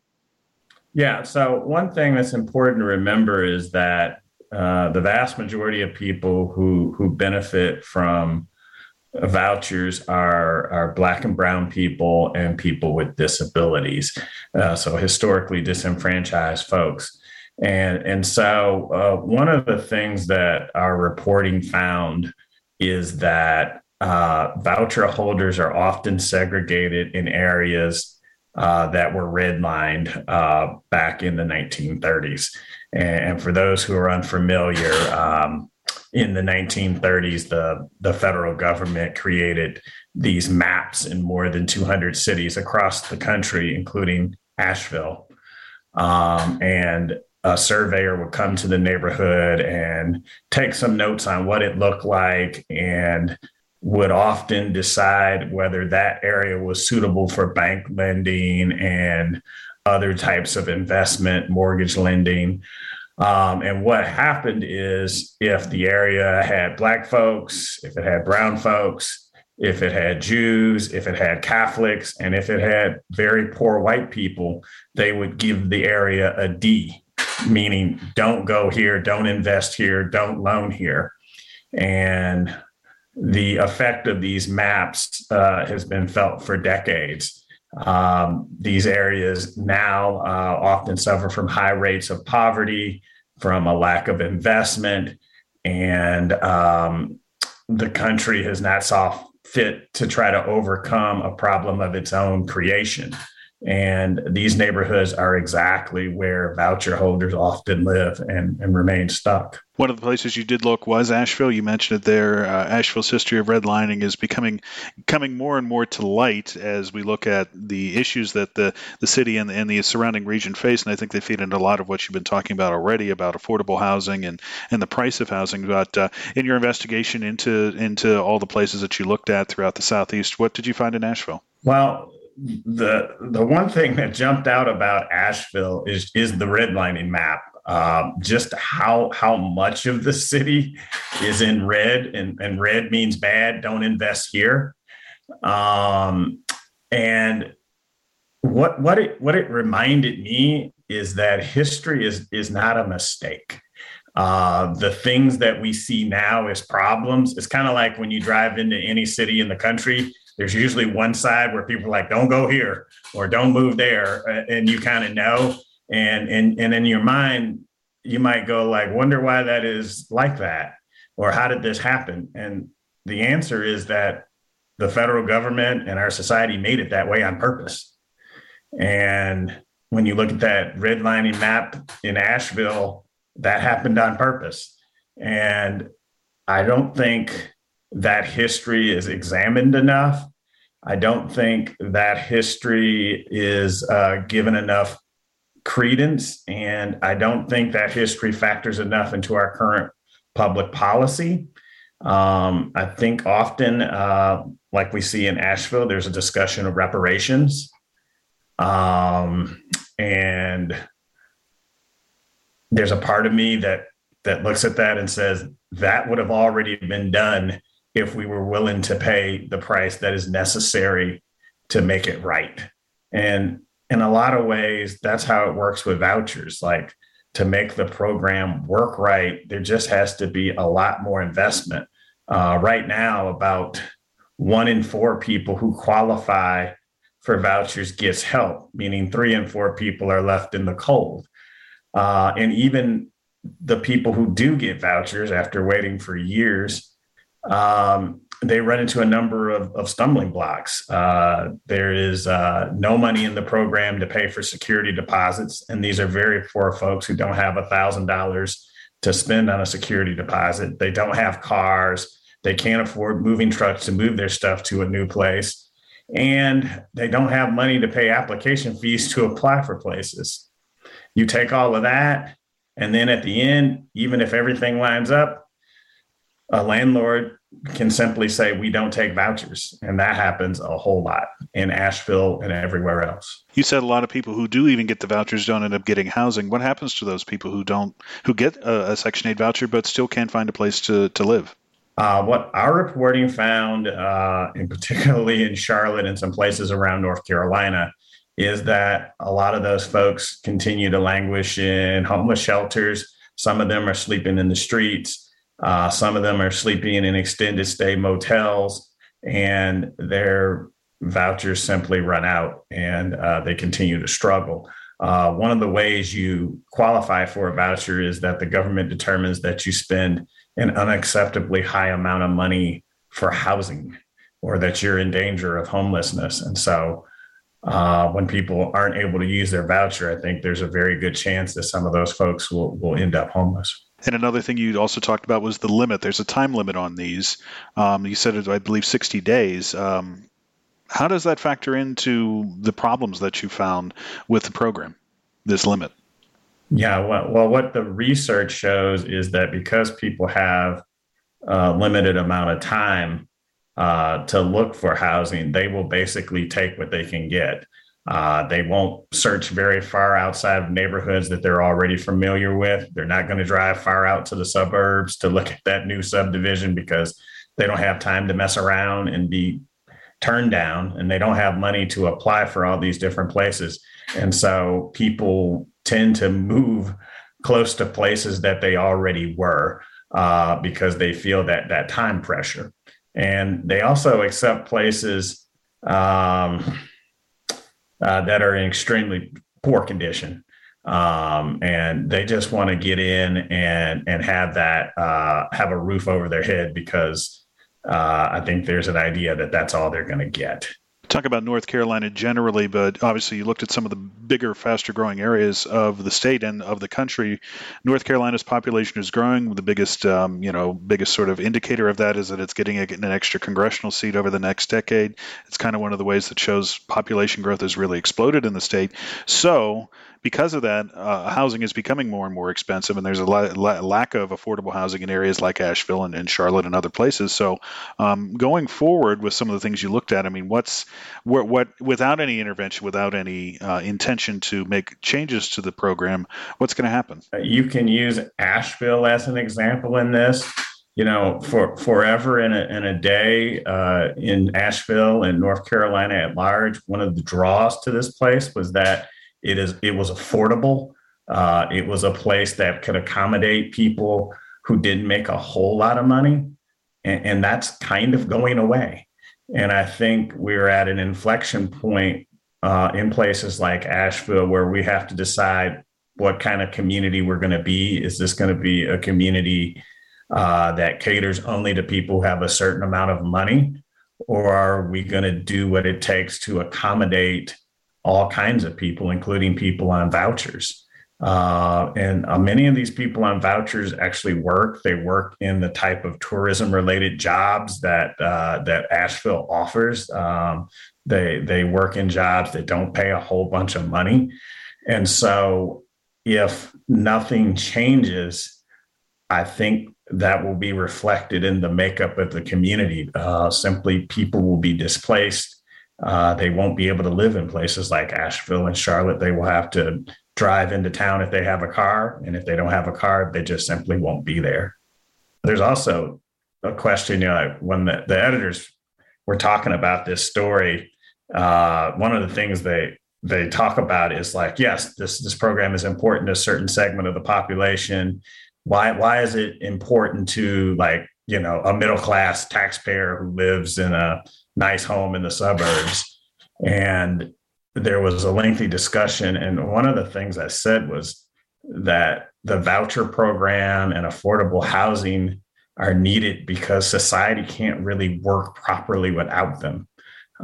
Yeah. So one thing that's important to remember is that uh, the vast majority of people who who benefit from vouchers are, are black and brown people and people with disabilities uh, so historically disenfranchised folks and and so uh, one of the things that our reporting found is that uh, voucher holders are often segregated in areas uh, that were redlined uh, back in the 1930s and, for those who are unfamiliar um, in the 1930s, the, the federal government created these maps in more than 200 cities across the country, including Asheville. Um, and a surveyor would come to the neighborhood and take some notes on what it looked like and would often decide whether that area was suitable for bank lending and other types of investment, mortgage lending. Um, and what happened is if the area had black folks, if it had brown folks, if it had Jews, if it had Catholics, and if it had very poor white people, they would give the area a D, meaning don't go here, don't invest here, don't loan here. And the effect of these maps uh, has been felt for decades. Um, these areas now uh, often suffer from high rates of poverty, from a lack of investment, and um, the country has not saw fit to try to overcome a problem of its own creation. And these neighborhoods are exactly where voucher holders often live and, and remain stuck. One of the places you did look was Asheville. You mentioned it there. Uh, Asheville's history of redlining is becoming coming more and more to light as we look at the issues that the, the city and, and the surrounding region face. And I think they feed into a lot of what you've been talking about already about affordable housing and, and the price of housing. But uh, in your investigation into into all the places that you looked at throughout the southeast, what did you find in Asheville? Well, the the one thing that jumped out about Asheville is is the redlining map. Um, just how how much of the city is in red, and, and red means bad. Don't invest here. Um, and what what it what it reminded me is that history is is not a mistake. Uh, the things that we see now as problems, it's kind of like when you drive into any city in the country there's usually one side where people are like, don't go here or don't move there. Uh, and you kind of know. And, and, and in your mind, you might go like, wonder why that is like that, or how did this happen? And the answer is that the federal government and our society made it that way on purpose. And when you look at that redlining map in Asheville, that happened on purpose. And I don't think that history is examined enough. I don't think that history is uh, given enough credence. And I don't think that history factors enough into our current public policy. Um, I think often, uh, like we see in Asheville, there's a discussion of reparations. Um, and there's a part of me that that looks at that and says that would have already been done if we were willing to pay the price that is necessary to make it right. And in a lot of ways, that's how it works with vouchers. Like to make the program work right, there just has to be a lot more investment. Uh, right now, about one in four people who qualify for vouchers gets help, meaning three and four people are left in the cold. Uh, and even the people who do get vouchers after waiting for years, um, they run into a number of, of stumbling blocks. Uh, there is uh, no money in the program to pay for security deposits, and these are very poor folks who don't have a thousand dollars to spend on a security deposit. They don't have cars. They can't afford moving trucks to move their stuff to a new place, and they don't have money to pay application fees to apply for places. You take all of that, and then at the end, even if everything lines up, a landlord can simply say, We don't take vouchers. And that happens a whole lot in Asheville and everywhere else. You said a lot of people who do even get the vouchers don't end up getting housing. What happens to those people who don't, who get a, a Section 8 voucher but still can't find a place to, to live? Uh, what our reporting found, uh, and particularly in Charlotte and some places around North Carolina, is that a lot of those folks continue to languish in homeless shelters. Some of them are sleeping in the streets. Uh, some of them are sleeping in extended stay motels, and their vouchers simply run out and uh, they continue to struggle. Uh, one of the ways you qualify for a voucher is that the government determines that you spend an unacceptably high amount of money for housing or that you're in danger of homelessness. And so uh, when people aren't able to use their voucher, I think there's a very good chance that some of those folks will, will end up homeless. And another thing you also talked about was the limit. There's a time limit on these. Um, you said I believe, 60 days. Um, how does that factor into the problems that you found with the program, this limit? Yeah, well, well what the research shows is that because people have a limited amount of time uh, to look for housing, they will basically take what they can get. Uh, they won't search very far outside of neighborhoods that they're already familiar with. They're not going to drive far out to the suburbs to look at that new subdivision because they don't have time to mess around and be turned down, and they don't have money to apply for all these different places. And so people tend to move close to places that they already were uh, because they feel that that time pressure and they also accept places um, uh, that are in extremely poor condition. Um, and they just want to get in and and have that uh, have a roof over their head because uh, I think there's an idea that that's all they're going to get talk about North Carolina generally, but obviously you looked at some of the bigger, faster growing areas of the state and of the country. North Carolina's population is growing. The biggest, um, you know, biggest sort of indicator of that is that it's getting, an extra congressional seat over the next decade. It's kind of one of the ways that shows population growth has really exploded in the state. So because of that, uh, housing is becoming more and more expensive, and there's a la- la- lack of affordable housing in areas like Asheville and, and Charlotte and other places. So, um, going forward with some of the things you looked at, I mean, what's what, what without any intervention, without any uh, intention to make changes to the program, what's going to happen? You can use Asheville as an example in this you know, for forever in a, in a day uh, in Asheville and North Carolina at large, one of the draws to this place was that it is it was affordable. Uh, it was a place that could accommodate people who didn't make a whole lot of money, and, and that's kind of going away. And I think we're at an inflection point uh, in places like Asheville where we have to decide what kind of community we're going to be. Is this going to be a community uh, that caters only to people who have a certain amount of money? Or are we going to do what it takes to accommodate all kinds of people, including people on vouchers. Uh, and uh, many of these people on vouchers actually work. They work in the type of tourism-related jobs that uh, that Asheville offers. Um, they they work in jobs that don't pay a whole bunch of money, and so if nothing changes, I think that will be reflected in the makeup of the community. Uh, simply, people will be displaced. Uh, they won't be able to live in places like Asheville and Charlotte. They will have to drive into town if they have a car. And if they don't have a car, they just simply won't be there. There's also a question, you know, when the, the editors were talking about this story, uh, one of the things they they talk about is like, yes, this this program is important to a certain segment of the population. Why why is it important to like, you know, a middle class taxpayer who lives in a nice home in the suburbs? And there was a lengthy discussion. And one of the things I said was that the voucher program and affordable housing are needed because society can't really work properly without them.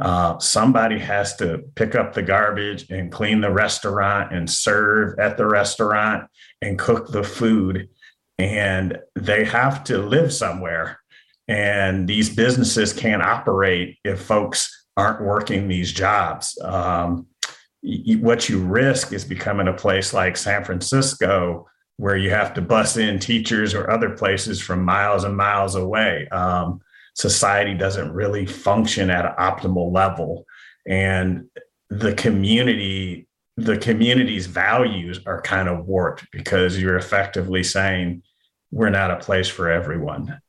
Uh, somebody has to pick up the garbage and clean the restaurant and serve at the restaurant and cook the food. And they have to live somewhere. And these businesses can't operate if folks aren't working these jobs. Um, what you risk is becoming a place like San Francisco, where you have to bus in teachers or other places from miles and miles away. Um, society doesn't really function at an optimal level, and the community, the community's values are kind of warped because you're effectively saying we're not a place for everyone.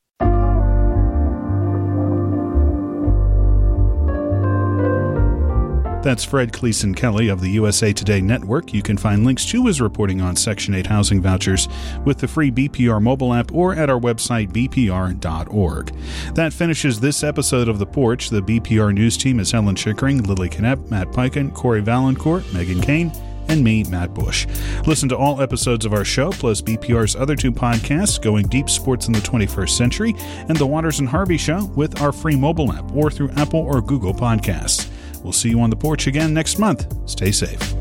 That's Fred Clasen-Kelly of the USA Today Network. You can find links to his reporting on Section 8 housing vouchers with the free BPR mobile app or at our website, bpr.org. That finishes this episode of The Porch. The BPR news team is Helen Chickering, Lilly Knoepp, Matt Peiken, Cory Vaillancourt, Megan Kane, and me, Matt Bush. Listen to all episodes of our show, plus BPR's other two podcasts, Going Deep Sports in the 21st Century, and The Waters and Harvey Show, with our free mobile app or through Apple or Google Podcasts. We'll see you on the porch again next month. Stay safe.